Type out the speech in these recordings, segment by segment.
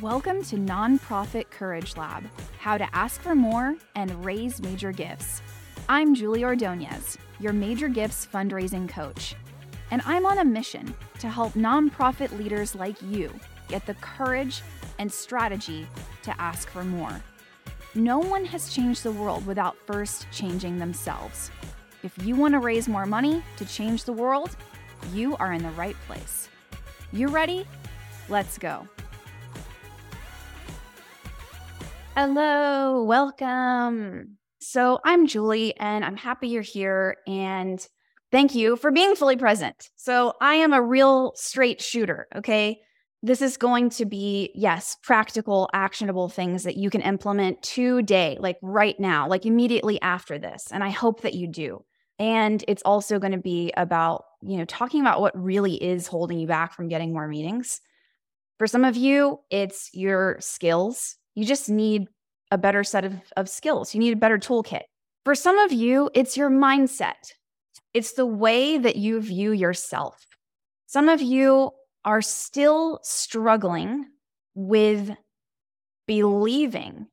Welcome to Nonprofit Courage Lab How to Ask for More and Raise Major Gifts. I'm Julie Ordonez, your Major Gifts fundraising coach, and I'm on a mission to help nonprofit leaders like you get the courage and strategy to ask for more. No one has changed the world without first changing themselves. If you want to raise more money to change the world, you are in the right place. You ready? Let's go. Hello, welcome. So, I'm Julie, and I'm happy you're here. And thank you for being fully present. So, I am a real straight shooter, okay? This is going to be, yes, practical, actionable things that you can implement today, like right now, like immediately after this. And I hope that you do. And it's also going to be about, you know, talking about what really is holding you back from getting more meetings. For some of you, it's your skills you just need a better set of, of skills. You need a better toolkit. For some of you, it's your mindset, it's the way that you view yourself. Some of you are still struggling with believing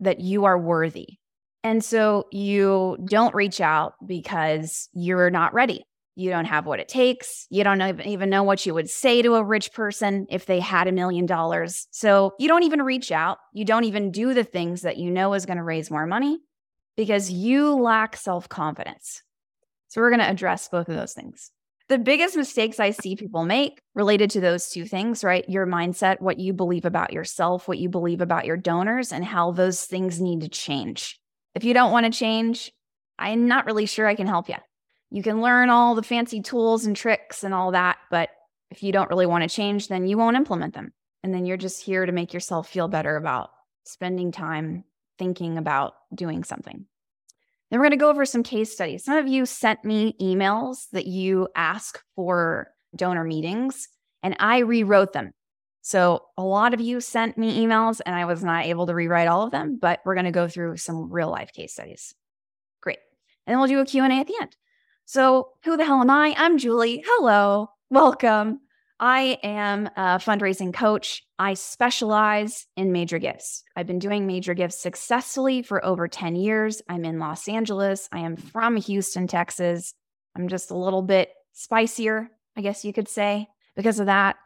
that you are worthy. And so you don't reach out because you're not ready. You don't have what it takes. You don't even know what you would say to a rich person if they had a million dollars. So you don't even reach out. You don't even do the things that you know is going to raise more money because you lack self confidence. So we're going to address both of those things. The biggest mistakes I see people make related to those two things, right? Your mindset, what you believe about yourself, what you believe about your donors, and how those things need to change. If you don't want to change, I'm not really sure I can help you. You can learn all the fancy tools and tricks and all that, but if you don't really want to change, then you won't implement them. And then you're just here to make yourself feel better about spending time thinking about doing something. Then we're going to go over some case studies. Some of you sent me emails that you ask for donor meetings, and I rewrote them. So a lot of you sent me emails, and I was not able to rewrite all of them, but we're going to go through some real life case studies. Great. And then we'll do a Q&A at the end. So, who the hell am I? I'm Julie. Hello. Welcome. I am a fundraising coach. I specialize in major gifts. I've been doing major gifts successfully for over 10 years. I'm in Los Angeles. I am from Houston, Texas. I'm just a little bit spicier, I guess you could say. Because of that,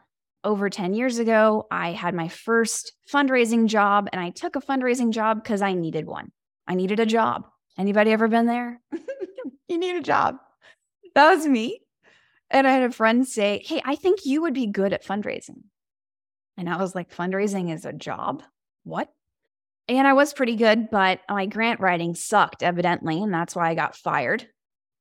over 10 years ago, I had my first fundraising job and I took a fundraising job because I needed one. I needed a job. Anybody ever been there? you need a job. That was me. And I had a friend say, Hey, I think you would be good at fundraising. And I was like, Fundraising is a job? What? And I was pretty good, but my grant writing sucked, evidently. And that's why I got fired.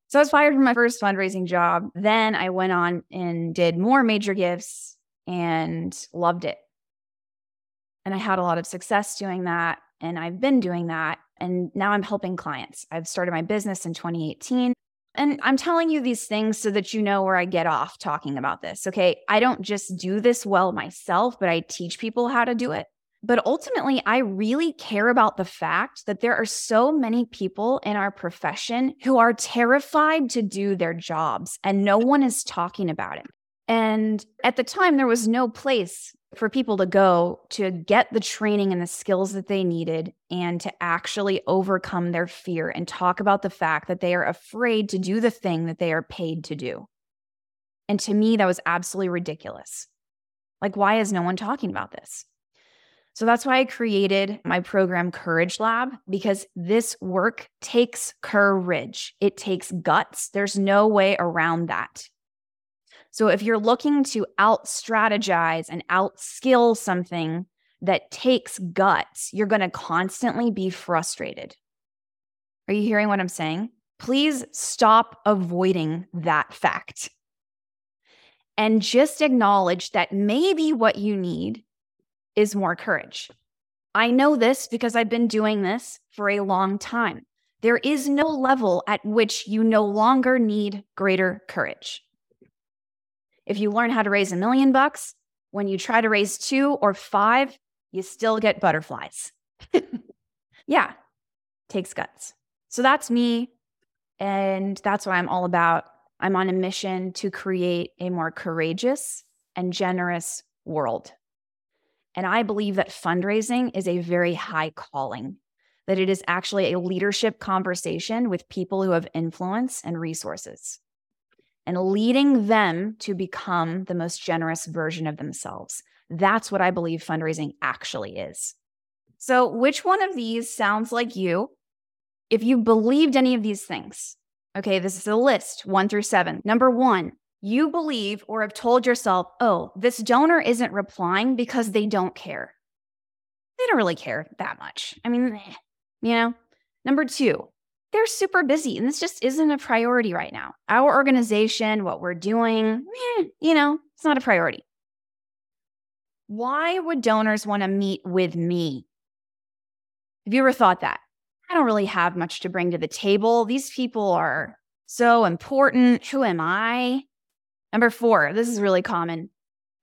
So I was fired from my first fundraising job. Then I went on and did more major gifts and loved it. And I had a lot of success doing that. And I've been doing that. And now I'm helping clients. I've started my business in 2018 and I'm telling you these things so that you know where I get off talking about this. Okay. I don't just do this well myself, but I teach people how to do it. But ultimately, I really care about the fact that there are so many people in our profession who are terrified to do their jobs and no one is talking about it. And at the time, there was no place for people to go to get the training and the skills that they needed and to actually overcome their fear and talk about the fact that they are afraid to do the thing that they are paid to do. And to me, that was absolutely ridiculous. Like, why is no one talking about this? So that's why I created my program, Courage Lab, because this work takes courage. It takes guts. There's no way around that. So if you're looking to out strategize and out skill something that takes guts, you're going to constantly be frustrated. Are you hearing what I'm saying? Please stop avoiding that fact and just acknowledge that maybe what you need is more courage. I know this because I've been doing this for a long time. There is no level at which you no longer need greater courage. If you learn how to raise a million bucks, when you try to raise two or five, you still get butterflies. yeah, takes guts. So that's me. And that's what I'm all about. I'm on a mission to create a more courageous and generous world. And I believe that fundraising is a very high calling, that it is actually a leadership conversation with people who have influence and resources and leading them to become the most generous version of themselves. That's what I believe fundraising actually is. So, which one of these sounds like you? If you believed any of these things, okay, this is a list one through seven. Number one, you believe or have told yourself, oh, this donor isn't replying because they don't care. They don't really care that much. I mean, eh, you know? Number two, they're super busy and this just isn't a priority right now. Our organization, what we're doing, you know, it's not a priority. Why would donors want to meet with me? Have you ever thought that? I don't really have much to bring to the table. These people are so important. Who am I? Number four, this is really common.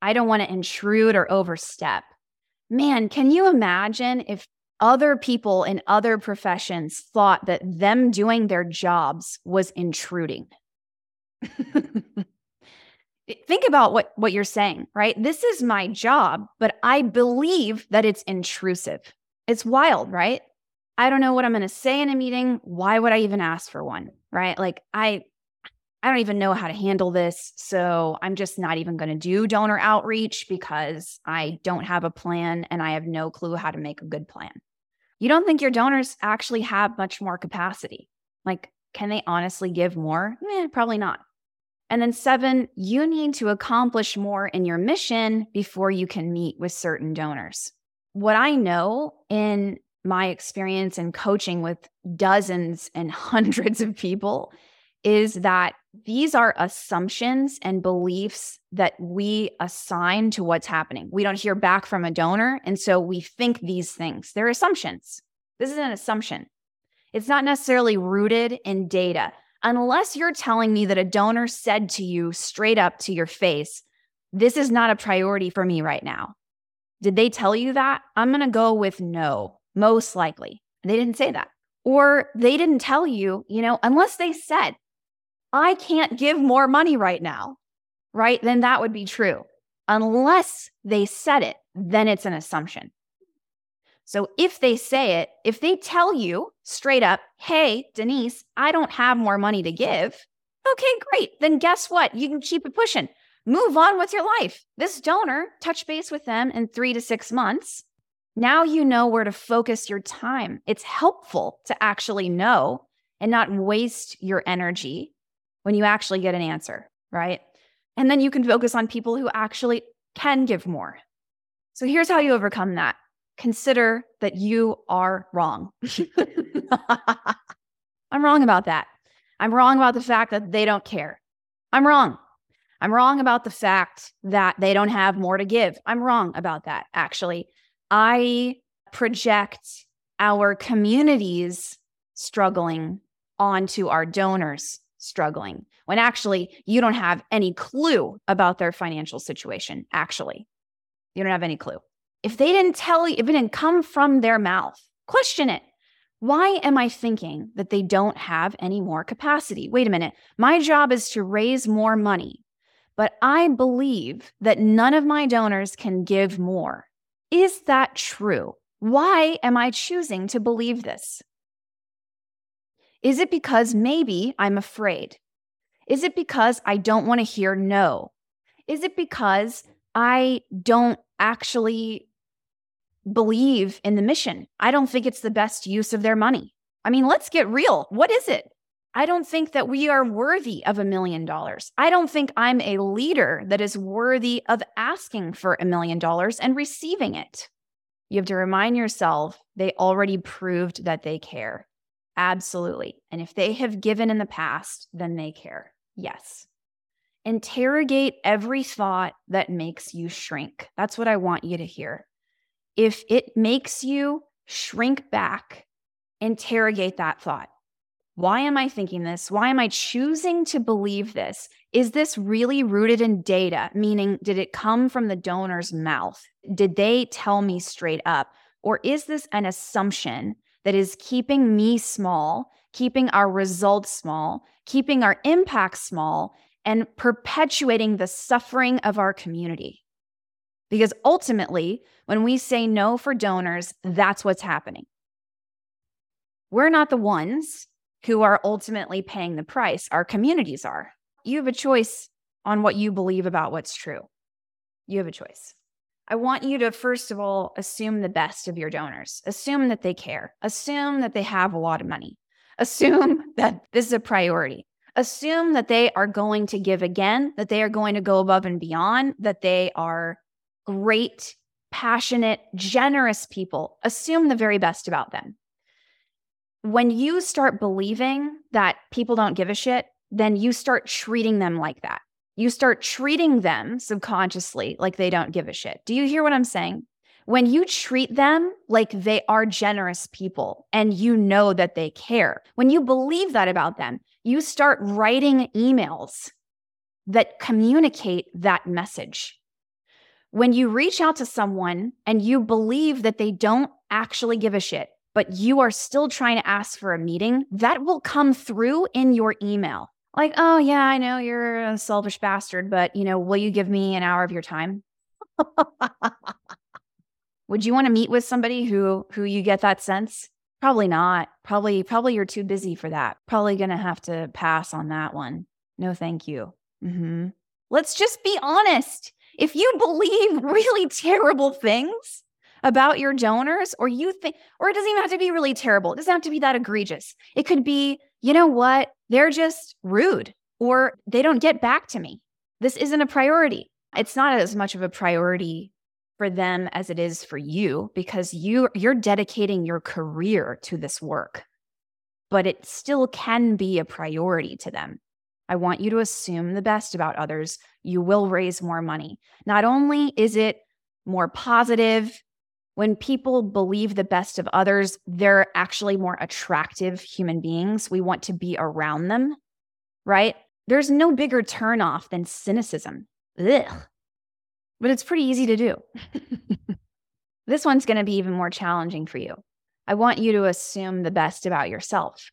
I don't want to intrude or overstep. Man, can you imagine if other people in other professions thought that them doing their jobs was intruding? Think about what, what you're saying, right? This is my job, but I believe that it's intrusive. It's wild, right? I don't know what I'm going to say in a meeting. Why would I even ask for one? Right? Like I I don't even know how to handle this. So I'm just not even going to do donor outreach because I don't have a plan and I have no clue how to make a good plan. You don't think your donors actually have much more capacity? Like, can they honestly give more? Eh, probably not. And then seven, you need to accomplish more in your mission before you can meet with certain donors. What I know in my experience in coaching with dozens and hundreds of people is that these are assumptions and beliefs that we assign to what's happening. We don't hear back from a donor. And so we think these things. They're assumptions. This is an assumption. It's not necessarily rooted in data. Unless you're telling me that a donor said to you straight up to your face, this is not a priority for me right now. Did they tell you that? I'm going to go with no, most likely. They didn't say that. Or they didn't tell you, you know, unless they said, I can't give more money right now, right? Then that would be true. Unless they said it, then it's an assumption. So if they say it, if they tell you straight up, hey, Denise, I don't have more money to give, okay, great. Then guess what? You can keep it pushing. Move on with your life. This donor, touch base with them in three to six months. Now you know where to focus your time. It's helpful to actually know and not waste your energy when you actually get an answer, right? And then you can focus on people who actually can give more. So here's how you overcome that consider that you are wrong. I'm wrong about that. I'm wrong about the fact that they don't care. I'm wrong. I'm wrong about the fact that they don't have more to give. I'm wrong about that, actually. I project our communities struggling onto our donors struggling when actually you don't have any clue about their financial situation. Actually, you don't have any clue. If they didn't tell you, if it didn't come from their mouth, question it. Why am I thinking that they don't have any more capacity? Wait a minute. My job is to raise more money, but I believe that none of my donors can give more. Is that true? Why am I choosing to believe this? Is it because maybe I'm afraid? Is it because I don't want to hear no? Is it because I don't actually believe in the mission? I don't think it's the best use of their money. I mean, let's get real. What is it? I don't think that we are worthy of a million dollars. I don't think I'm a leader that is worthy of asking for a million dollars and receiving it. You have to remind yourself they already proved that they care. Absolutely. And if they have given in the past, then they care. Yes. Interrogate every thought that makes you shrink. That's what I want you to hear. If it makes you shrink back, interrogate that thought. Why am I thinking this? Why am I choosing to believe this? Is this really rooted in data? Meaning, did it come from the donor's mouth? Did they tell me straight up? Or is this an assumption that is keeping me small, keeping our results small, keeping our impact small, and perpetuating the suffering of our community. Because ultimately, when we say no for donors, that's what's happening. We're not the ones who are ultimately paying the price, our communities are. You have a choice on what you believe about what's true. You have a choice. I want you to, first of all, assume the best of your donors. Assume that they care. Assume that they have a lot of money. Assume that this is a priority. Assume that they are going to give again, that they are going to go above and beyond, that they are great, passionate, generous people. Assume the very best about them. When you start believing that people don't give a shit, then you start treating them like that you start treating them subconsciously like they don't give a shit. Do you hear what I'm saying? When you treat them like they are generous people and you know that they care, when you believe that about them, you start writing emails that communicate that message. When you reach out to someone and you believe that they don't actually give a shit, but you are still trying to ask for a meeting, that will come through in your email like, oh, yeah, I know you're a selfish bastard, but, you know, will you give me an hour of your time? Would you want to meet with somebody who who you get that sense? Probably not. Probably probably you're too busy for that. Probably going to have to pass on that one. No, thank you. Mm-hmm. Let's just be honest. If you believe really terrible things about your donors, or you think, or it doesn't even have to be really terrible, it doesn't have to be that egregious. It could be, you know what? They're just rude or they don't get back to me. This isn't a priority. It's not as much of a priority for them as it is for you because you you're dedicating your career to this work. But it still can be a priority to them. I want you to assume the best about others. You will raise more money. Not only is it more positive, when people believe the best of others, they're actually more attractive human beings. We want to be around them, right? There's no bigger turnoff than cynicism. Ugh. But it's pretty easy to do. this one's going to be even more challenging for you. I want you to assume the best about yourself.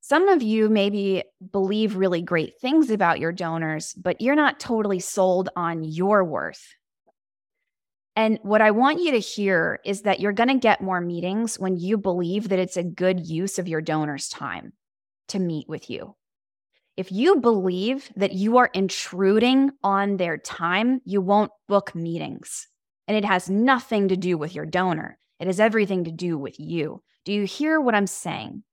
Some of you maybe believe really great things about your donors, but you're not totally sold on your worth. And what I want you to hear is that you're going to get more meetings when you believe that it's a good use of your donor's time to meet with you. If you believe that you are intruding on their time, you won't book meetings. And it has nothing to do with your donor, it has everything to do with you. Do you hear what I'm saying?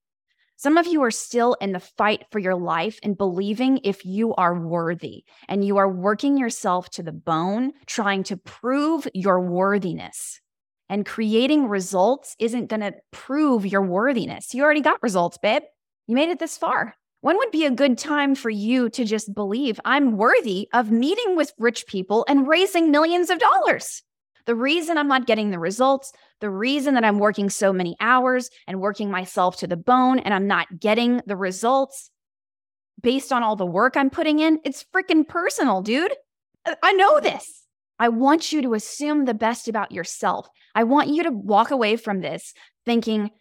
Some of you are still in the fight for your life and believing if you are worthy, and you are working yourself to the bone, trying to prove your worthiness. And creating results isn't going to prove your worthiness. You already got results, babe. You made it this far. When would be a good time for you to just believe I'm worthy of meeting with rich people and raising millions of dollars? The reason I'm not getting the results, the reason that I'm working so many hours and working myself to the bone and I'm not getting the results based on all the work I'm putting in, it's freaking personal, dude. I know this. I want you to assume the best about yourself. I want you to walk away from this thinking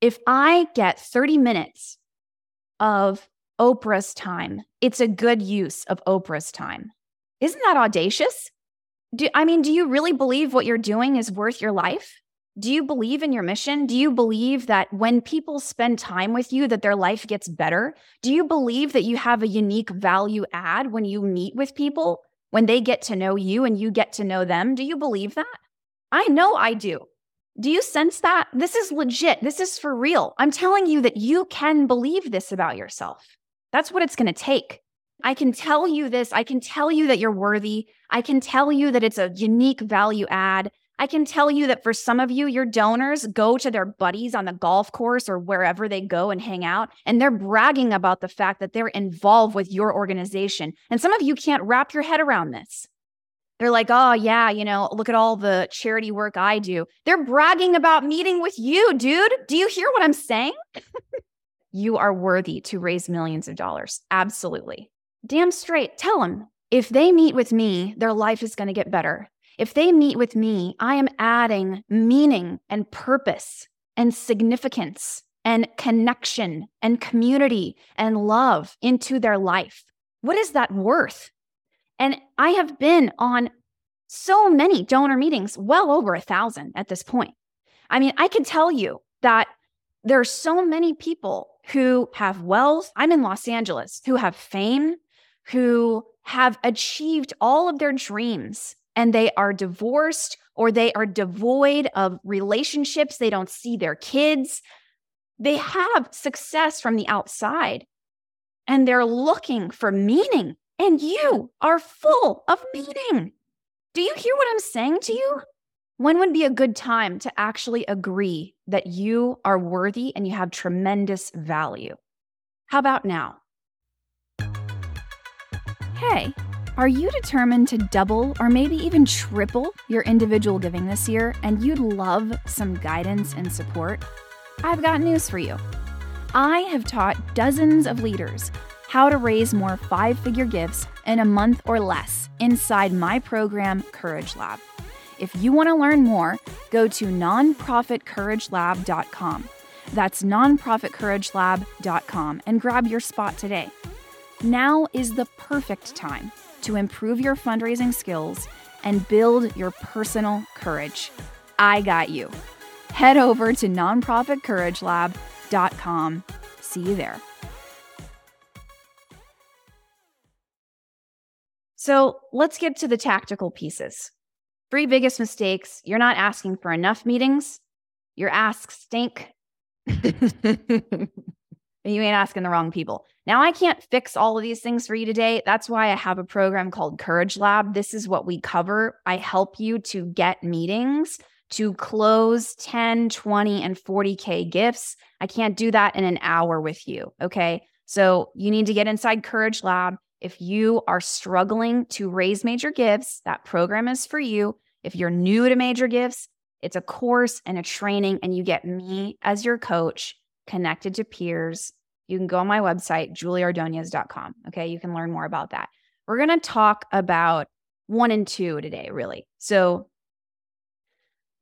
if I get 30 minutes of Oprah's time, it's a good use of Oprah's time. Isn't that audacious? Do I mean, do you really believe what you're doing is worth your life? Do you believe in your mission? Do you believe that when people spend time with you that their life gets better? Do you believe that you have a unique value add when you meet with people, when they get to know you and you get to know them? Do you believe that? I know I do. Do you sense that? This is legit. This is for real. I'm telling you that you can believe this about yourself. That's what it's going to take. I can tell you this. I can tell you that you're worthy. I can tell you that it's a unique value add. I can tell you that for some of you, your donors go to their buddies on the golf course or wherever they go and hang out, and they're bragging about the fact that they're involved with your organization. And some of you can't wrap your head around this. They're like, oh, yeah, you know, look at all the charity work I do. They're bragging about meeting with you, dude. Do you hear what I'm saying? you are worthy to raise millions of dollars. Absolutely. Damn straight, tell them if they meet with me, their life is going to get better. If they meet with me, I am adding meaning and purpose and significance and connection and community and love into their life. What is that worth? And I have been on so many donor meetings, well over a thousand at this point. I mean, I can tell you that there are so many people who have wealth. I'm in Los Angeles, who have fame, who have achieved all of their dreams, and they are divorced or they are devoid of relationships. They don't see their kids. They have success from the outside and they're looking for meaning. And you are full of meaning. Do you hear what I'm saying to you? When would be a good time to actually agree that you are worthy and you have tremendous value? How about now? Hey, are you determined to double or maybe even triple your individual giving this year and you'd love some guidance and support? I've got news for you. I have taught dozens of leaders how to raise more five figure gifts in a month or less inside my program, Courage Lab. If you want to learn more, go to nonprofitcouragelab.com. That's nonprofitcouragelab.com and grab your spot today. Now is the perfect time to improve your fundraising skills and build your personal courage. I got you. Head over to nonprofitcouragelab.com. See you there. So let's get to the tactical pieces. Three biggest mistakes you're not asking for enough meetings, your asks stink. you ain't asking the wrong people. Now, I can't fix all of these things for you today. That's why I have a program called Courage Lab. This is what we cover. I help you to get meetings to close 10, 20, and 40K gifts. I can't do that in an hour with you. Okay. So you need to get inside Courage Lab. If you are struggling to raise major gifts, that program is for you. If you're new to major gifts, it's a course and a training, and you get me as your coach connected to peers. You can go on my website, julieordonez.com. Okay. You can learn more about that. We're going to talk about one and two today, really. So,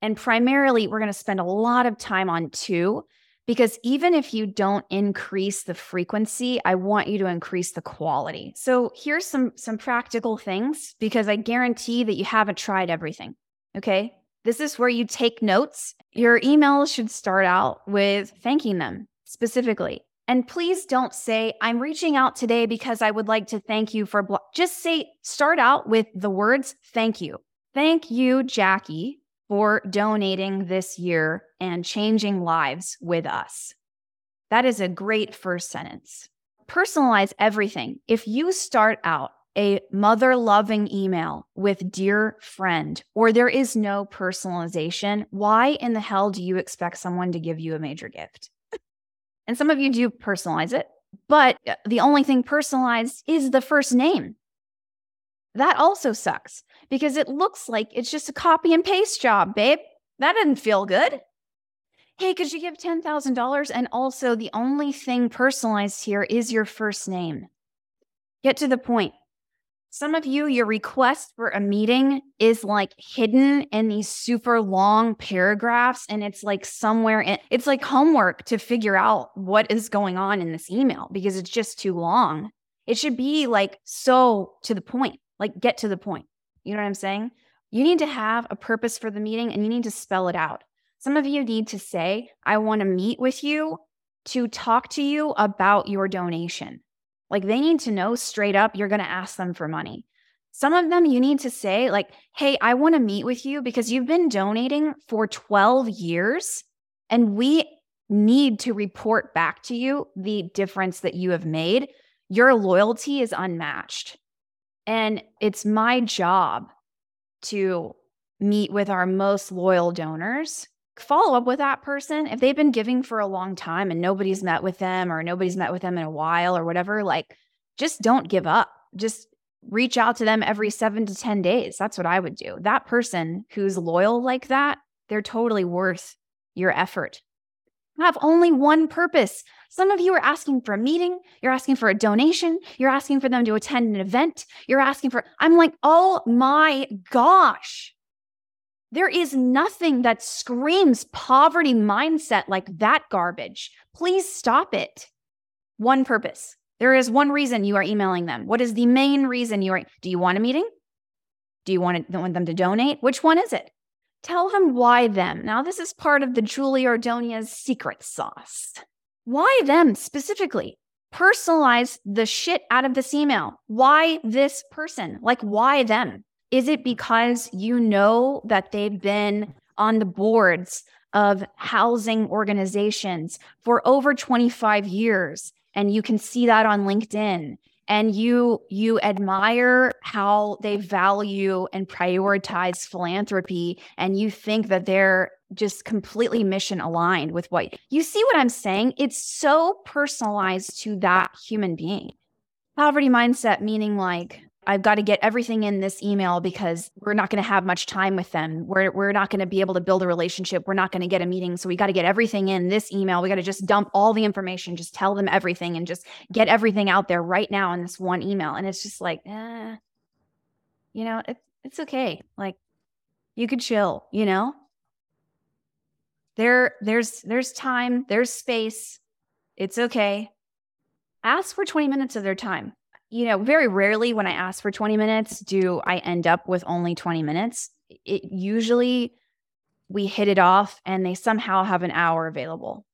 and primarily, we're going to spend a lot of time on two because even if you don't increase the frequency i want you to increase the quality so here's some some practical things because i guarantee that you haven't tried everything okay this is where you take notes. Your email should start out with thanking them specifically. And please don't say, I'm reaching out today because I would like to thank you for. Just say, start out with the words thank you. Thank you, Jackie, for donating this year and changing lives with us. That is a great first sentence. Personalize everything. If you start out a mother loving email with dear friend, or there is no personalization, why in the hell do you expect someone to give you a major gift? And some of you do personalize it, but uh, the only thing personalized is the first name. That also sucks because it looks like it's just a copy and paste job, babe. That didn't feel good. Hey, could you give $10,000? And also, the only thing personalized here is your first name. Get to the point. Some of you, your request for a meeting is like hidden in these super long paragraphs, and it's like somewhere in it's like homework to figure out what is going on in this email because it's just too long. It should be like so to the point, like get to the point. You know what I'm saying? You need to have a purpose for the meeting and you need to spell it out. Some of you need to say, I want to meet with you to talk to you about your donation. Like they need to know straight up you're going to ask them for money. Some of them you need to say, like, hey, I want to meet with you because you've been donating for 12 years and we need to report back to you the difference that you have made. Your loyalty is unmatched. And it's my job to meet with our most loyal donors follow up with that person if they've been giving for a long time and nobody's met with them or nobody's met with them in a while or whatever like just don't give up. Just reach out to them every 7 to 10 days. That's what i would do. That person who's loyal like that they're totally worth your effort. I have only one purpose. Some of you are asking for a meeting you're asking for a donation you're asking for them to attend an event you're asking for i'm like oh my gosh there is nothing that screams poverty mindset like that garbage. Please stop it. One purpose. There is one reason you are emailing them. What is the main reason you are? Do you want a meeting? Do you want, to, want them to donate? Which one is it? Tell them why them. Now, this is part of the Julie Ordonez's secret sauce. Why them specifically? Personalize the shit out of this email. Why this person? Like, why them? Is it because you know that they've been on the boards of housing organizations for over 25 years and you can see that on LinkedIn and you you admire how they value and prioritize philanthropy and you think that they're just completely mission aligned with what you see what I'm saying? It's so personalized to that human being. Poverty mindset meaning like I've got to get everything in this email because we're not going to have much time with them. We're, we're not going to be able to build a relationship. We're not going to get a meeting. So we got to get everything in this email. We got to just dump all the information, just tell them everything and just get everything out there right now in this one email. And it's just like, eh, you know, it, it's okay. Like you could chill, you know? There, there's, there's time, there's space. It's okay. Ask for 20 minutes of their time you know, very rarely when I ask for 20 minutes do I end up with only 20 minutes. It usually we hit it off and they somehow have an hour available.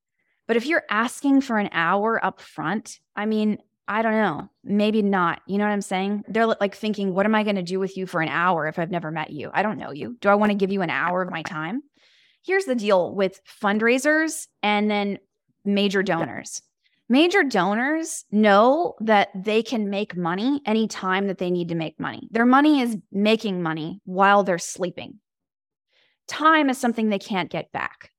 But if you're asking for an hour up front, I mean, I don't know, maybe not. You know what I'm saying? They're like thinking, what am I going to do with you for an hour if I've never met you? I don't know you. Do I want to give you an hour of my time? Here's the deal with fundraisers and then major donors. Major donors know that they can make money anytime that they need to make money. Their money is making money while they're sleeping. Time is something they can't get back.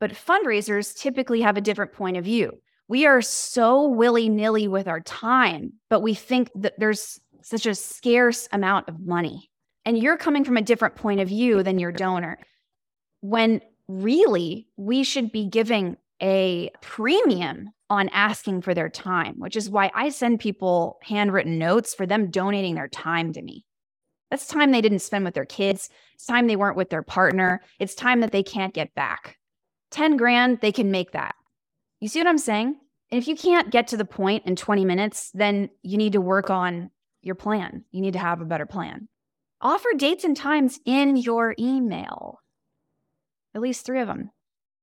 But fundraisers typically have a different point of view. We are so willy nilly with our time, but we think that there's such a scarce amount of money. And you're coming from a different point of view than your donor. When really we should be giving a premium on asking for their time, which is why I send people handwritten notes for them donating their time to me. That's time they didn't spend with their kids. It's time they weren't with their partner. It's time that they can't get back. 10 grand, they can make that. You see what I'm saying? And if you can't get to the point in 20 minutes, then you need to work on your plan. You need to have a better plan. Offer dates and times in your email, at least three of them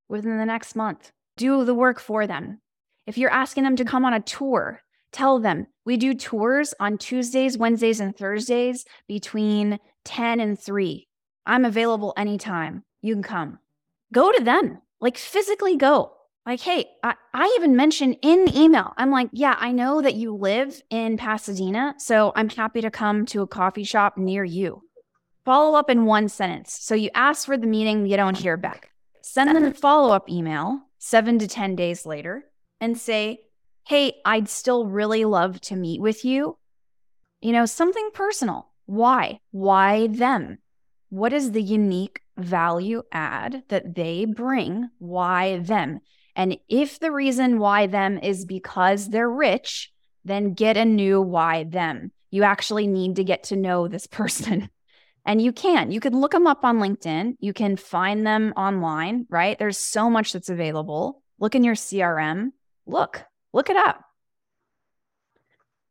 within the next month do the work for them. If you're asking them to come on a tour, tell them we do tours on Tuesdays, Wednesdays, and Thursdays between 10 and 3. I'm available anytime. You can come. Go to them, like physically go. Like, hey, I, I even mentioned in the email, I'm like, yeah, I know that you live in Pasadena, so I'm happy to come to a coffee shop near you. Follow up in one sentence. So you ask for the meeting, you don't hear back. Send them a follow up email seven to 10 days later and say, Hey, I'd still really love to meet with you. You know, something personal. Why? Why them? What is the unique value add that they bring? Why them? And if the reason why them is because they're rich, then get a new why them. You actually need to get to know this person. And you can. You can look them up on LinkedIn. You can find them online, right? There's so much that's available. Look in your CRM. Look, look it up.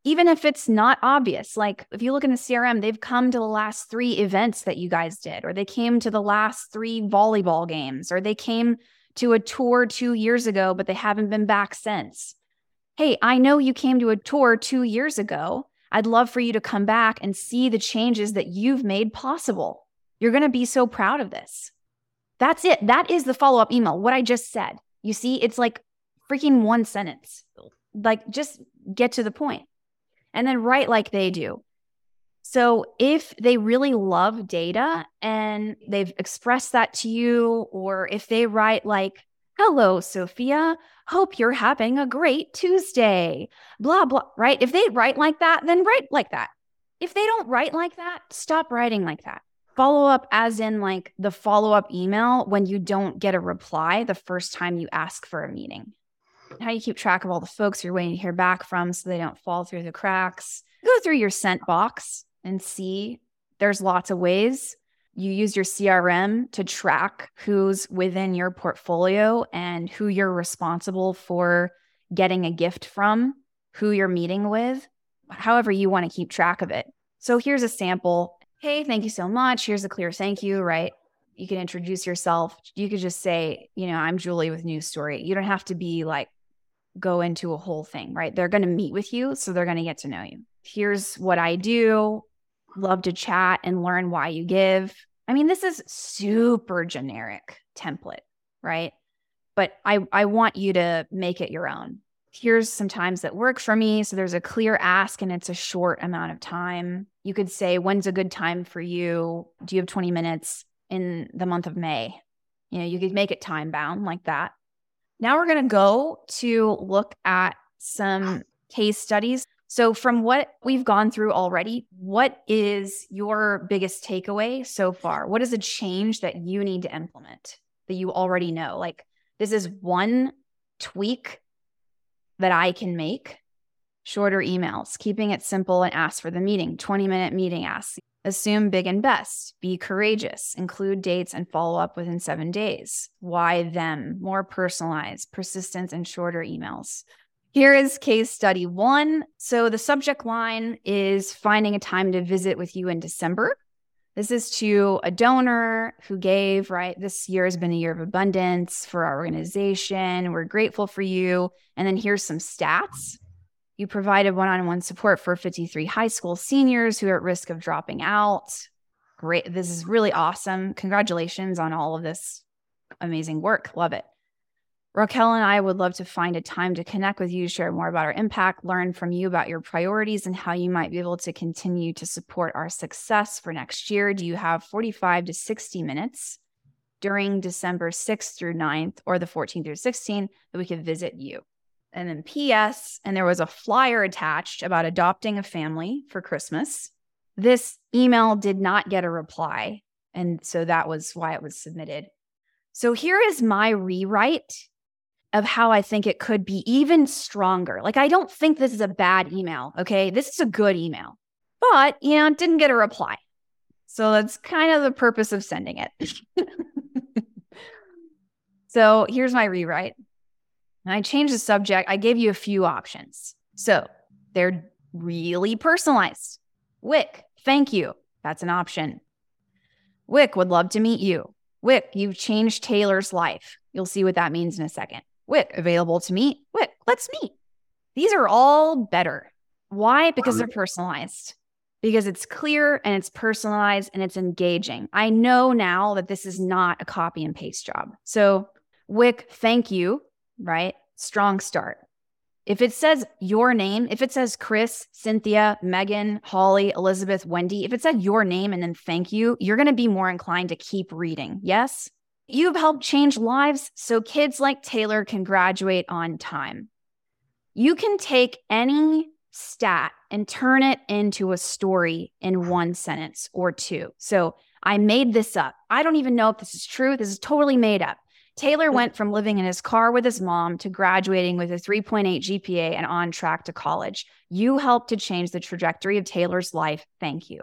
Even if it's not obvious, like if you look in the CRM, they've come to the last three events that you guys did, or they came to the last three volleyball games, or they came to a tour two years ago, but they haven't been back since. Hey, I know you came to a tour two years ago. I'd love for you to come back and see the changes that you've made possible. You're going to be so proud of this. That's it. That is the follow up email, what I just said. You see, it's like freaking one sentence. Like, just get to the point and then write like they do. So, if they really love data and they've expressed that to you, or if they write like, Hello, Sophia. Hope you're having a great Tuesday. Blah, blah, right? If they write like that, then write like that. If they don't write like that, stop writing like that. Follow up, as in like the follow up email when you don't get a reply the first time you ask for a meeting. How you keep track of all the folks you're waiting to hear back from so they don't fall through the cracks. Go through your sent box and see there's lots of ways you use your CRM to track who's within your portfolio and who you're responsible for getting a gift from, who you're meeting with, however you want to keep track of it. So here's a sample. Hey, thank you so much. Here's a clear thank you, right? You can introduce yourself. You could just say, you know, I'm Julie with News Story. You don't have to be like, go into a whole thing, right? They're going to meet with you. So they're going to get to know you. Here's what I do. Love to chat and learn why you give. I mean, this is super generic template, right? But I, I want you to make it your own. Here's some times that work for me. So there's a clear ask and it's a short amount of time. You could say, when's a good time for you? Do you have 20 minutes in the month of May? You know, you could make it time bound like that. Now we're going to go to look at some case studies. So, from what we've gone through already, what is your biggest takeaway so far? What is a change that you need to implement that you already know? Like, this is one tweak that I can make shorter emails, keeping it simple and ask for the meeting, 20 minute meeting ask, Assume big and best. Be courageous. Include dates and follow up within seven days. Why them? More personalized, persistence, and shorter emails. Here is case study one. So the subject line is finding a time to visit with you in December. This is to a donor who gave, right? This year has been a year of abundance for our organization. We're grateful for you. And then here's some stats. You provided one on one support for 53 high school seniors who are at risk of dropping out. Great. This is really awesome. Congratulations on all of this amazing work. Love it. Raquel and I would love to find a time to connect with you, share more about our impact, learn from you about your priorities and how you might be able to continue to support our success for next year. Do you have 45 to 60 minutes during December 6th through 9th or the 14th through 16th that we could visit you? and then PS, and there was a flyer attached about adopting a family for Christmas. This email did not get a reply. And so that was why it was submitted. So here is my rewrite of how I think it could be even stronger. Like, I don't think this is a bad email. Okay. This is a good email, but, you know, didn't get a reply. So that's kind of the purpose of sending it. so here's my rewrite I changed the subject. I gave you a few options. So they're really personalized. Wick, thank you. That's an option. Wick would love to meet you. Wick, you've changed Taylor's life. You'll see what that means in a second. Wick, available to meet. Wick, let's meet. These are all better. Why? Because they're personalized, because it's clear and it's personalized and it's engaging. I know now that this is not a copy and paste job. So, Wick, thank you right? Strong start. If it says your name, if it says Chris, Cynthia, Megan, Holly, Elizabeth, Wendy, if it said your name and then thank you, you're going to be more inclined to keep reading. Yes? You've helped change lives so kids like Taylor can graduate on time. You can take any stat and turn it into a story in one sentence or two. So I made this up. I don't even know if this is true. This is totally made up. Taylor went from living in his car with his mom to graduating with a 3.8 GPA and on track to college. You helped to change the trajectory of Taylor's life. Thank you.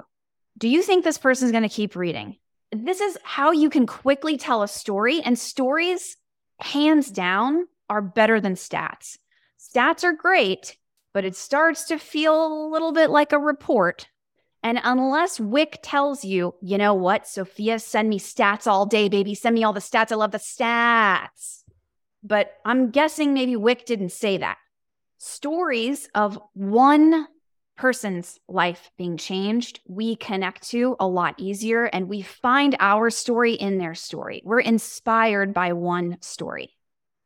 Do you think this person is going to keep reading? This is how you can quickly tell a story, and stories, hands down, are better than stats. Stats are great, but it starts to feel a little bit like a report and unless Wick tells you, you know what, Sophia, send me stats all day, baby. Send me all the stats. I love the stats. But I'm guessing maybe Wick didn't say that. Stories of one person's life being changed, we connect to a lot easier and we find our story in their story. We're inspired by one story.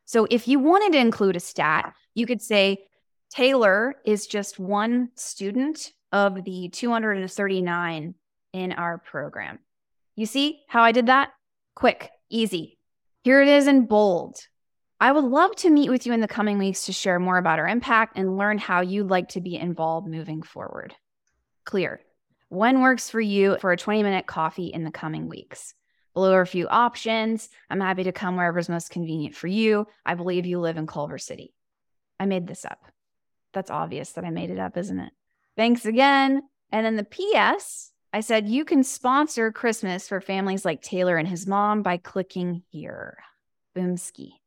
So if you wanted to include a stat, you could say Taylor is just one student of the 239 in our program. You see how I did that? Quick, easy. Here it is in bold. I would love to meet with you in the coming weeks to share more about our impact and learn how you'd like to be involved moving forward. Clear. When works for you for a 20 minute coffee in the coming weeks? Below are a few options. I'm happy to come wherever is most convenient for you. I believe you live in Culver City. I made this up. That's obvious that I made it up, isn't it? Thanks again. And then the PS, I said, you can sponsor Christmas for families like Taylor and his mom by clicking here. Boomski.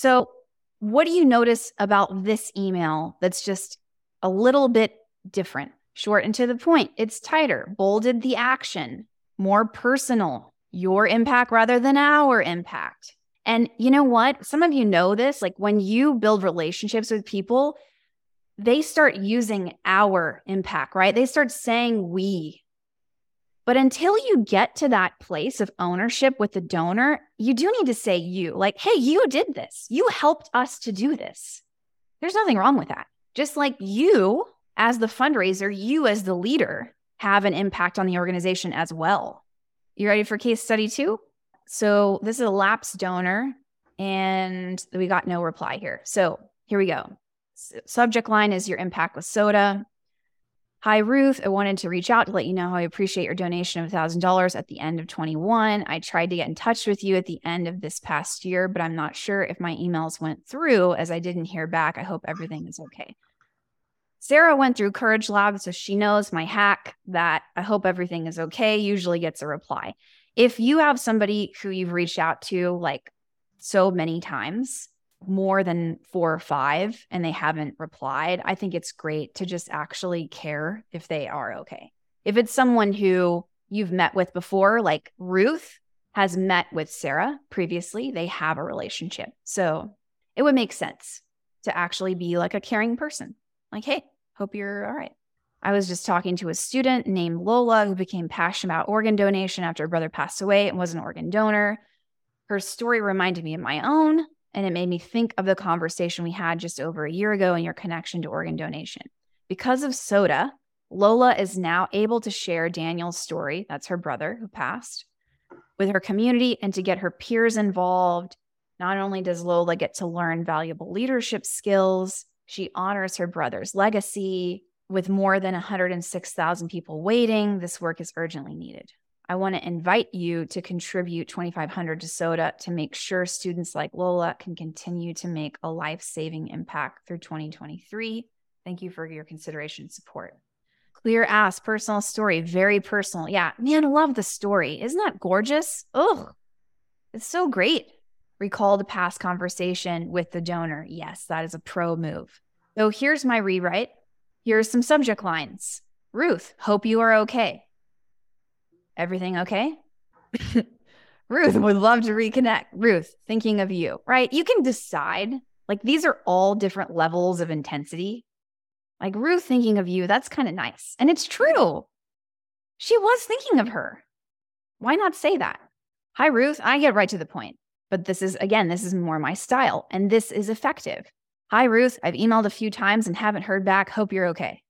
So, what do you notice about this email that's just a little bit different? Short and to the point. It's tighter. Bolded the action. More personal. Your impact rather than our impact. And you know what? Some of you know this. Like when you build relationships with people, they start using our impact, right? They start saying we. But until you get to that place of ownership with the donor, you do need to say you, like, hey, you did this. You helped us to do this. There's nothing wrong with that. Just like you, as the fundraiser, you, as the leader, have an impact on the organization as well. You ready for case study two? So, this is a lapsed donor, and we got no reply here. So, here we go. Subject line is your impact with SODA. Hi, Ruth. I wanted to reach out to let you know how I appreciate your donation of $1,000 at the end of 21. I tried to get in touch with you at the end of this past year, but I'm not sure if my emails went through as I didn't hear back. I hope everything is okay. Sarah went through Courage Lab, so she knows my hack that I hope everything is okay, usually gets a reply. If you have somebody who you've reached out to like so many times, more than four or five and they haven't replied, I think it's great to just actually care if they are okay. If it's someone who you've met with before, like Ruth has met with Sarah previously, they have a relationship. So it would make sense to actually be like a caring person. Like, hey, hope you're all right. I was just talking to a student named Lola who became passionate about organ donation after her brother passed away and was an organ donor. Her story reminded me of my own. And it made me think of the conversation we had just over a year ago and your connection to organ donation. Because of SODA, Lola is now able to share Daniel's story, that's her brother who passed, with her community and to get her peers involved. Not only does Lola get to learn valuable leadership skills, she honors her brother's legacy. With more than 106,000 people waiting, this work is urgently needed. I want to invite you to contribute 2500 to SODA to make sure students like Lola can continue to make a life-saving impact through 2023. Thank you for your consideration and support. Clear ass personal story, very personal. Yeah, man, I love the story. Isn't that gorgeous? Oh, it's so great. Recall the past conversation with the donor. Yes, that is a pro move. So here's my rewrite. Here's some subject lines. Ruth, hope you are okay. Everything okay? Ruth would love to reconnect. Ruth, thinking of you, right? You can decide. Like these are all different levels of intensity. Like Ruth thinking of you, that's kind of nice. And it's true. She was thinking of her. Why not say that? Hi, Ruth. I get right to the point. But this is, again, this is more my style and this is effective. Hi, Ruth. I've emailed a few times and haven't heard back. Hope you're okay.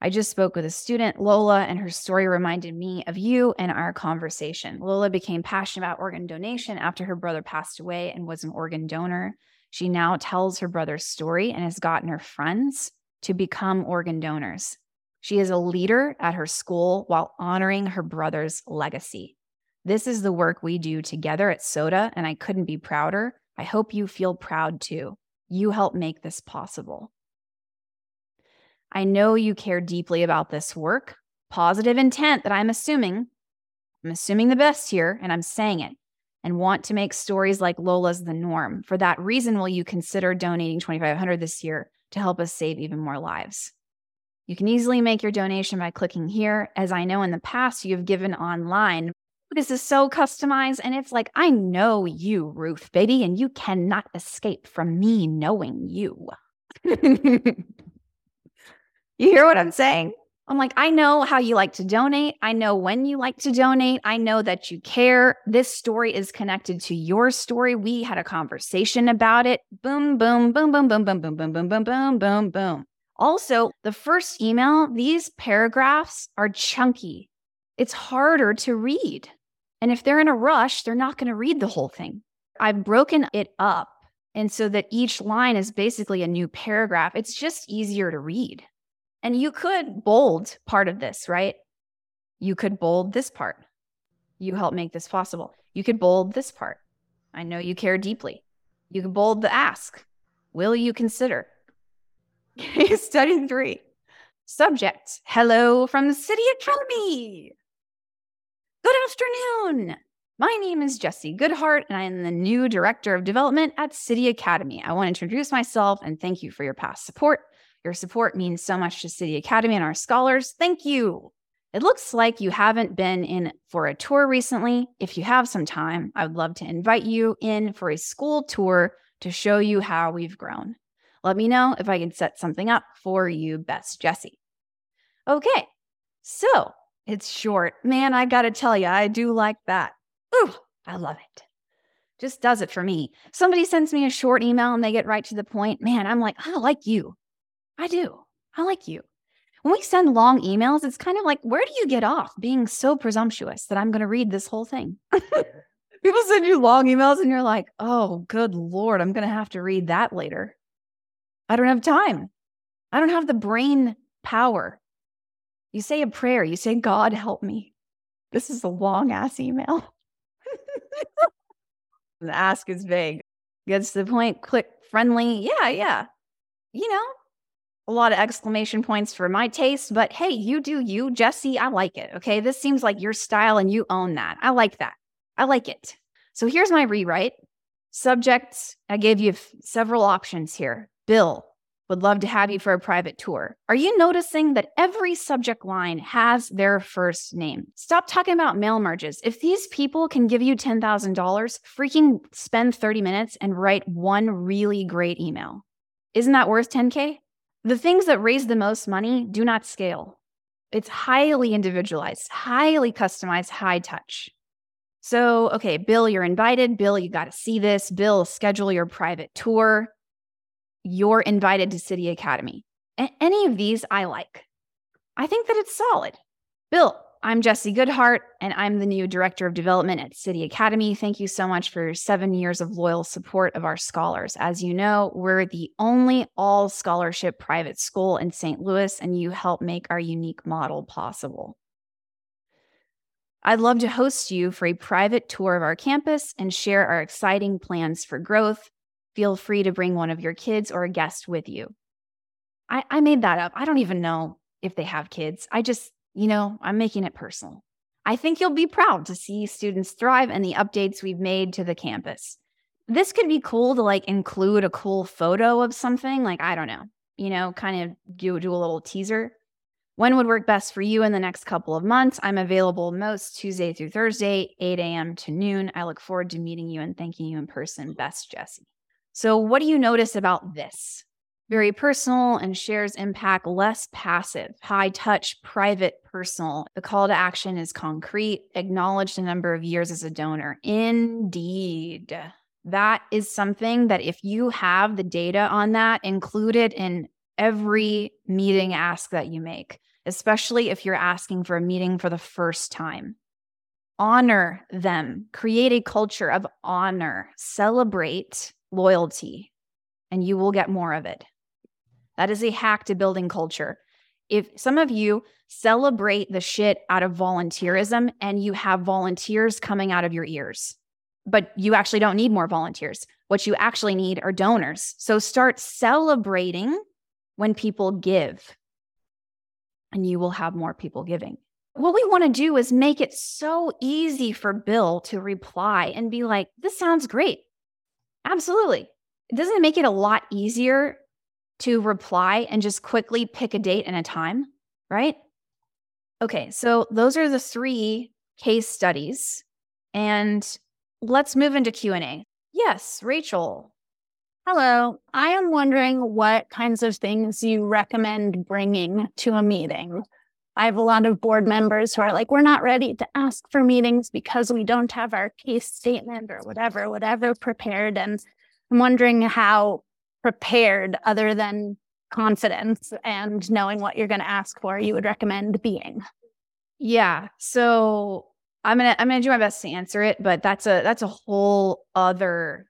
I just spoke with a student, Lola, and her story reminded me of you and our conversation. Lola became passionate about organ donation after her brother passed away and was an organ donor. She now tells her brother's story and has gotten her friends to become organ donors. She is a leader at her school while honoring her brother's legacy. This is the work we do together at SODA, and I couldn't be prouder. I hope you feel proud too. You help make this possible. I know you care deeply about this work. Positive intent that I'm assuming. I'm assuming the best here, and I'm saying it, and want to make stories like Lola's the norm. For that reason, will you consider donating 2500 this year to help us save even more lives? You can easily make your donation by clicking here. As I know in the past, you have given online. This is so customized, and it's like, I know you, Ruth, baby, and you cannot escape from me knowing you. You hear what I'm saying? I'm like, I know how you like to donate. I know when you like to donate. I know that you care. This story is connected to your story. We had a conversation about it. Boom, boom, boom, boom, boom, boom, boom, boom, boom, boom, boom, boom, boom. Also, the first email, these paragraphs are chunky. It's harder to read. And if they're in a rush, they're not going to read the whole thing. I've broken it up. And so that each line is basically a new paragraph. It's just easier to read. And you could bold part of this, right? You could bold this part. You help make this possible. You could bold this part. I know you care deeply. You could bold the ask. Will you consider? Case study three. Subject Hello from the City Academy. Good afternoon. My name is Jesse Goodhart, and I am the new Director of Development at City Academy. I want to introduce myself and thank you for your past support. Your support means so much to City Academy and our scholars. Thank you. It looks like you haven't been in for a tour recently. If you have some time, I would love to invite you in for a school tour to show you how we've grown. Let me know if I can set something up for you, best Jesse. Okay, so it's short. Man, I gotta tell you, I do like that. Ooh, I love it. Just does it for me. Somebody sends me a short email and they get right to the point. Man, I'm like, I like you. I do. I like you. When we send long emails, it's kind of like, where do you get off being so presumptuous that I'm going to read this whole thing? People send you long emails and you're like, oh, good Lord, I'm going to have to read that later. I don't have time. I don't have the brain power. You say a prayer, you say, God, help me. This is a long ass email. the ask is vague. Gets to the point, click friendly. Yeah, yeah. You know, a lot of exclamation points for my taste, but hey, you do you, Jesse. I like it. Okay. This seems like your style and you own that. I like that. I like it. So here's my rewrite. Subjects, I gave you f- several options here. Bill, would love to have you for a private tour. Are you noticing that every subject line has their first name? Stop talking about mail merges. If these people can give you $10,000, freaking spend 30 minutes and write one really great email. Isn't that worth 10K? The things that raise the most money do not scale. It's highly individualized, highly customized, high touch. So, okay, Bill, you're invited. Bill, you got to see this. Bill, schedule your private tour. You're invited to City Academy. A- any of these I like. I think that it's solid. Bill, I'm Jesse Goodhart, and I'm the new Director of Development at City Academy. Thank you so much for seven years of loyal support of our scholars. As you know, we're the only all scholarship private school in St. Louis, and you help make our unique model possible. I'd love to host you for a private tour of our campus and share our exciting plans for growth. Feel free to bring one of your kids or a guest with you. I, I made that up. I don't even know if they have kids. I just you know, I'm making it personal. I think you'll be proud to see students thrive and the updates we've made to the campus. This could be cool to like include a cool photo of something, like, I don't know, you know, kind of do, do a little teaser. When would work best for you in the next couple of months? I'm available most Tuesday through Thursday, 8 a.m. to noon. I look forward to meeting you and thanking you in person. Best, Jesse. So, what do you notice about this? Very personal and shares impact less passive, high touch, private, personal. The call to action is concrete, acknowledged a number of years as a donor. Indeed. That is something that if you have the data on that included in every meeting ask that you make, especially if you're asking for a meeting for the first time. Honor them, create a culture of honor, celebrate loyalty, and you will get more of it. That is a hack to building culture. If some of you celebrate the shit out of volunteerism and you have volunteers coming out of your ears, but you actually don't need more volunteers. What you actually need are donors. So start celebrating when people give, and you will have more people giving. What we want to do is make it so easy for Bill to reply and be like, this sounds great. Absolutely. Doesn't it make it a lot easier to reply and just quickly pick a date and a time, right? Okay, so those are the three case studies and let's move into Q&A. Yes, Rachel. Hello. I am wondering what kinds of things you recommend bringing to a meeting. I have a lot of board members who are like, we're not ready to ask for meetings because we don't have our case statement or whatever, whatever prepared. And I'm wondering how prepared other than confidence and knowing what you're going to ask for you would recommend being? Yeah so i'm gonna i'm gonna do my best to answer it but that's a that's a whole other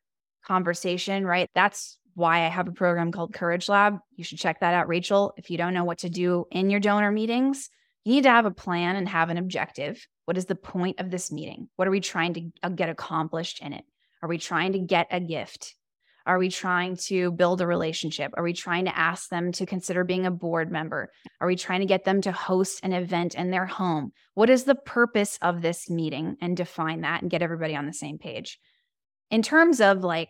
conversation right? That's why i have a program called courage lab. You should check that out rachel. If you don't know what to do in your donor meetings you need to have a plan and have an objective. What is the point of this meeting? What are we trying to uh, get accomplished in it? Are we trying to get a gift are we trying to build a relationship? Are we trying to ask them to consider being a board member? Are we trying to get them to host an event in their home? What is the purpose of this meeting? And define that and get everybody on the same page. In terms of like,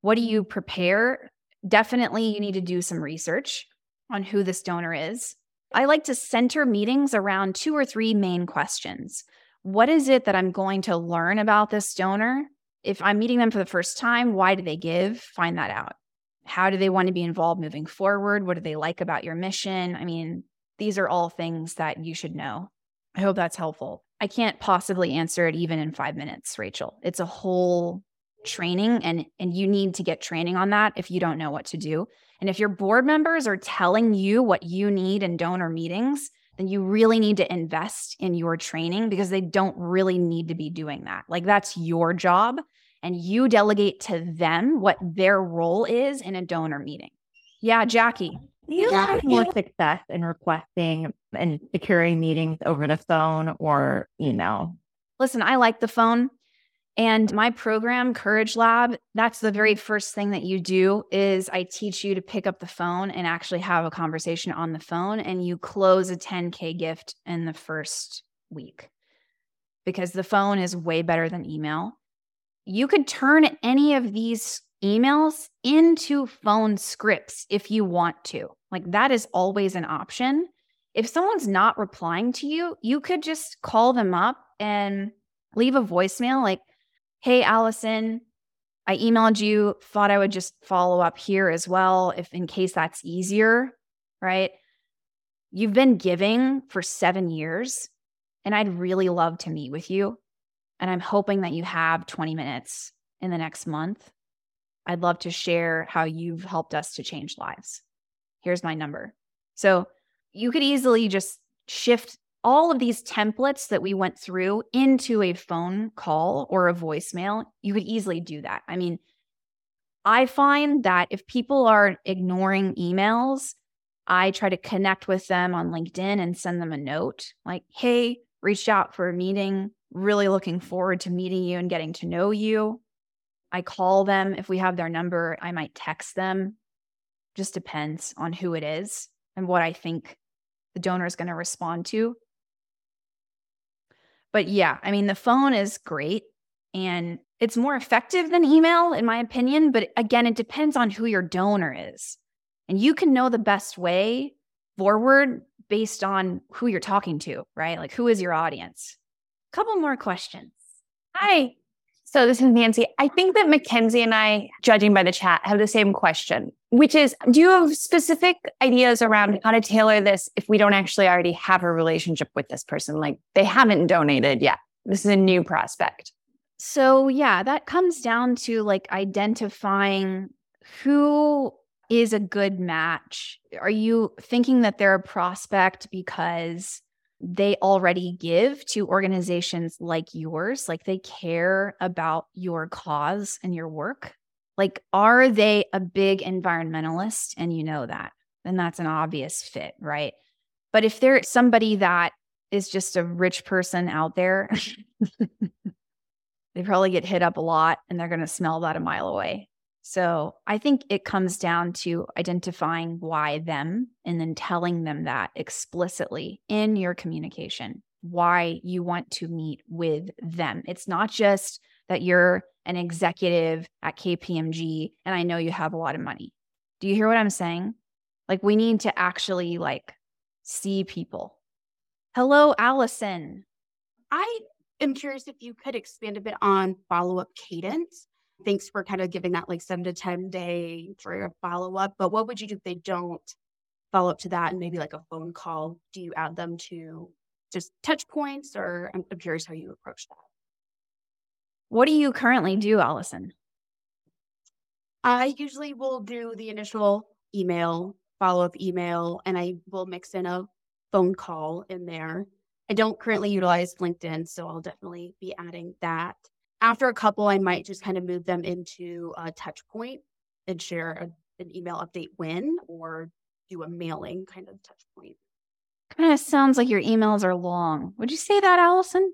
what do you prepare? Definitely, you need to do some research. on who this donor is. I like to center meetings around two or three main questions. What is it that I'm going to learn about this donor? If I'm meeting them for the first time, why do they give? Find that out. How do they want to be involved moving forward? What do they like about your mission? I mean, these are all things that you should know. I hope that's helpful. I can't possibly answer it even in 5 minutes, Rachel. It's a whole training and and you need to get training on that if you don't know what to do. And if your board members are telling you what you need in donor meetings, then you really need to invest in your training because they don't really need to be doing that. Like that's your job and you delegate to them what their role is in a donor meeting. Yeah, Jackie. you have more success in requesting and securing meetings over the phone or email? Listen, I like the phone. And my program, Courage Lab, that's the very first thing that you do is I teach you to pick up the phone and actually have a conversation on the phone and you close a 10k gift in the first week. Because the phone is way better than email. You could turn any of these emails into phone scripts if you want to. Like that is always an option. If someone's not replying to you, you could just call them up and leave a voicemail like, Hey, Allison, I emailed you, thought I would just follow up here as well, if in case that's easier, right? You've been giving for seven years, and I'd really love to meet with you. And I'm hoping that you have 20 minutes in the next month. I'd love to share how you've helped us to change lives. Here's my number. So you could easily just shift all of these templates that we went through into a phone call or a voicemail, you could easily do that. I mean, I find that if people are ignoring emails, I try to connect with them on LinkedIn and send them a note like, hey, reached out for a meeting, really looking forward to meeting you and getting to know you. I call them. If we have their number, I might text them. Just depends on who it is and what I think the donor is going to respond to. But yeah, I mean, the phone is great and it's more effective than email, in my opinion. But again, it depends on who your donor is. And you can know the best way forward based on who you're talking to, right? Like, who is your audience? Couple more questions. Hi. So this is Nancy. I think that Mackenzie and I, judging by the chat, have the same question, which is do you have specific ideas around how to tailor this if we don't actually already have a relationship with this person? Like they haven't donated yet. This is a new prospect. So, yeah, that comes down to like identifying who is a good match. Are you thinking that they're a prospect because they already give to organizations like yours, like they care about your cause and your work? Like, are they a big environmentalist and you know that? Then that's an obvious fit, right? But if they're somebody that is just a rich person out there, they probably get hit up a lot and they're going to smell that a mile away. So I think it comes down to identifying why them and then telling them that explicitly in your communication, why you want to meet with them. It's not just that you're an executive at KPMG and I know you have a lot of money. Do you hear what I'm saying? Like we need to actually like see people. Hello, Allison. I am curious if you could expand a bit on follow up cadence thanks for kind of giving that like seven to 10 day for a follow up. But what would you do if they don't follow up to that and maybe like a phone call? Do you add them to just touch points or I'm, I'm curious how you approach that? What do you currently do, Allison? I usually will do the initial email, follow up email, and I will mix in a phone call in there. I don't currently utilize LinkedIn, so I'll definitely be adding that after a couple, I might just kind of move them into a touch point and share a, an email update when or do a mailing kind of touch point. Kind of sounds like your emails are long. Would you say that, Allison?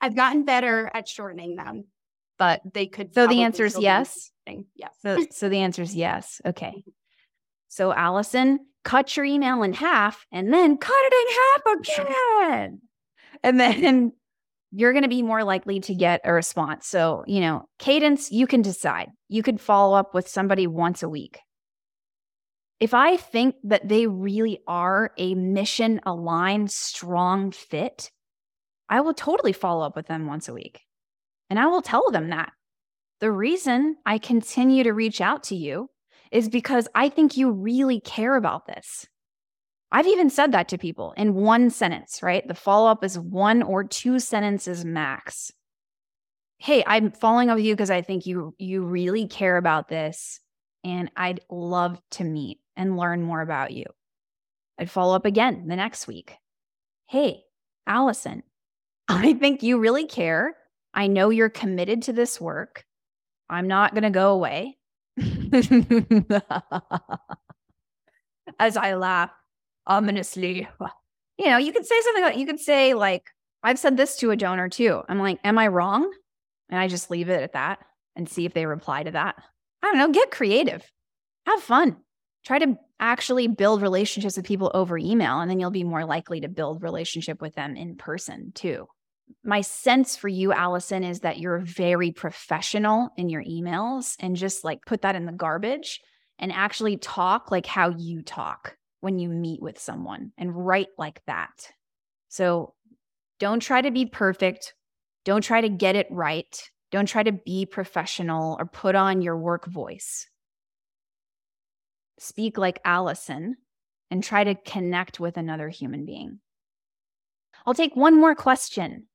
I've gotten better at shortening them, but they could. So the answer is yes. Yes. So, so the answer is yes. Okay. Mm-hmm. So Allison, cut your email in half and then cut it in half again. And then you're going to be more likely to get a response. So, you know, cadence, you can decide. You could follow up with somebody once a week. If I think that they really are a mission aligned, strong fit, I will totally follow up with them once a week. And I will tell them that. The reason I continue to reach out to you is because I think you really care about this. I've even said that to people in one sentence, right? The follow up is one or two sentences max. Hey, I'm following up with you because I think you you really care about this and I'd love to meet and learn more about you. I'd follow up again the next week. Hey, Allison, I think you really care. I know you're committed to this work. I'm not going to go away. As I laugh ominously, you know, you could say something like, you could say, like, I've said this to a donor too. I'm like, am I wrong? And I just leave it at that and see if they reply to that. I don't know, get creative, have fun. Try to actually build relationships with people over email, and then you'll be more likely to build relationship with them in person too my sense for you, Allison, is that you're very professional in your emails and just like put that in the garbage and actually talk like how you talk when you meet with someone and write like that. So don't try to be perfect. Don't try to get it right. Don't try to be professional or put on your work voice. Speak like Allison and try to connect with another human being. I'll take one more question.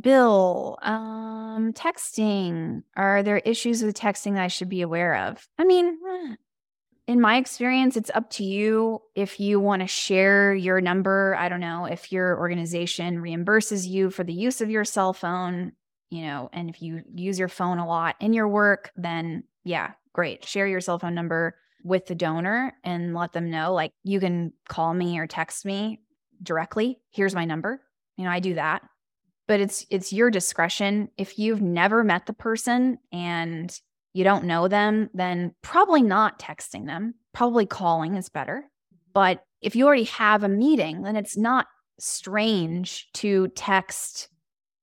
Bill, um, texting. Are there issues with texting that I should be aware of? I mean, eh, in my experience, it's up to you if you want to share your number. I don't know if your organization reimburses you for the use of your cell phone, you know, and if you use your phone a lot in your work, then yeah, great. Share your cell phone number with the donor and let them know like you can call me or text me directly. Here's my number. You know, I do that but it's it's your discretion. If you've never met the person and you don't know them then probably not texting them. Probably calling is better. But if you already have a meeting then it's not strange to text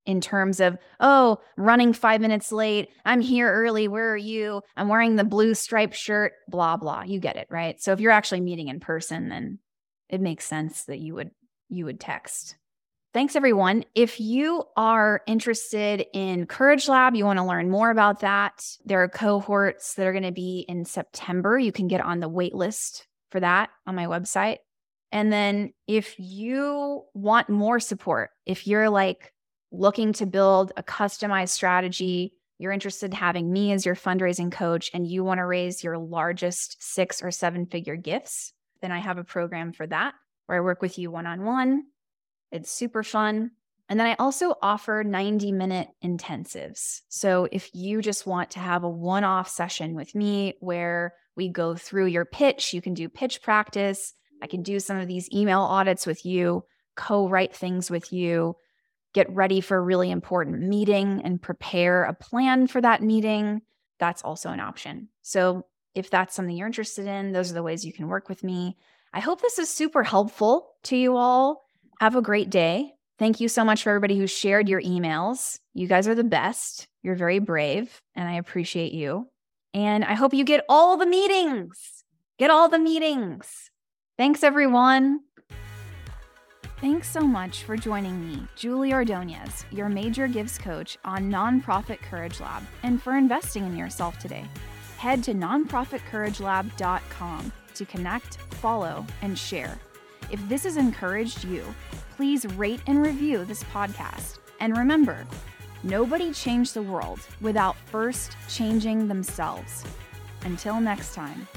in terms of oh running 5 minutes late. I'm here early. Where are you? I'm wearing the blue striped shirt. Blah blah. You get it right? So if you're actually meeting in person then it makes sense that you would you would text Thanks, everyone. If you are interested in Courage Lab, you want to learn more about that, there are cohorts that are going to be in September. You can get on the wait list for that on my website. And then if you want more support, if you're like looking to build a customized strategy, you're interested in having me as your fundraising coach, and you want to raise your largest six or seven figure gifts, then I have a program for that where I work with you one on one it's super fun. And then I also offer 90 minute intensives. So if you just want to have a one off session with me where we go through your pitch, you can do pitch practice. I can do some of these email audits with you, co write things with you, get ready for a really important meeting and prepare a plan for that meeting. That's also an option. So if that's something you're interested in, those are the ways you can work with me. I hope this is super helpful to you all. Have a great day. Thank you so much for everybody who shared your emails. You guys are the best. You're very brave, and I appreciate you. And I hope you get all the meetings. Get all the meetings. Thanks, everyone. Thanks so much for joining me, Julie Ordonez, your major gives coach on Nonprofit Courage Lab, and for investing in yourself today. Head to nonprofitcouragelab.com to connect, follow, and share. If this has encouraged you, please rate and review this podcast. And remember, nobody changed the world without first changing themselves. Until next time.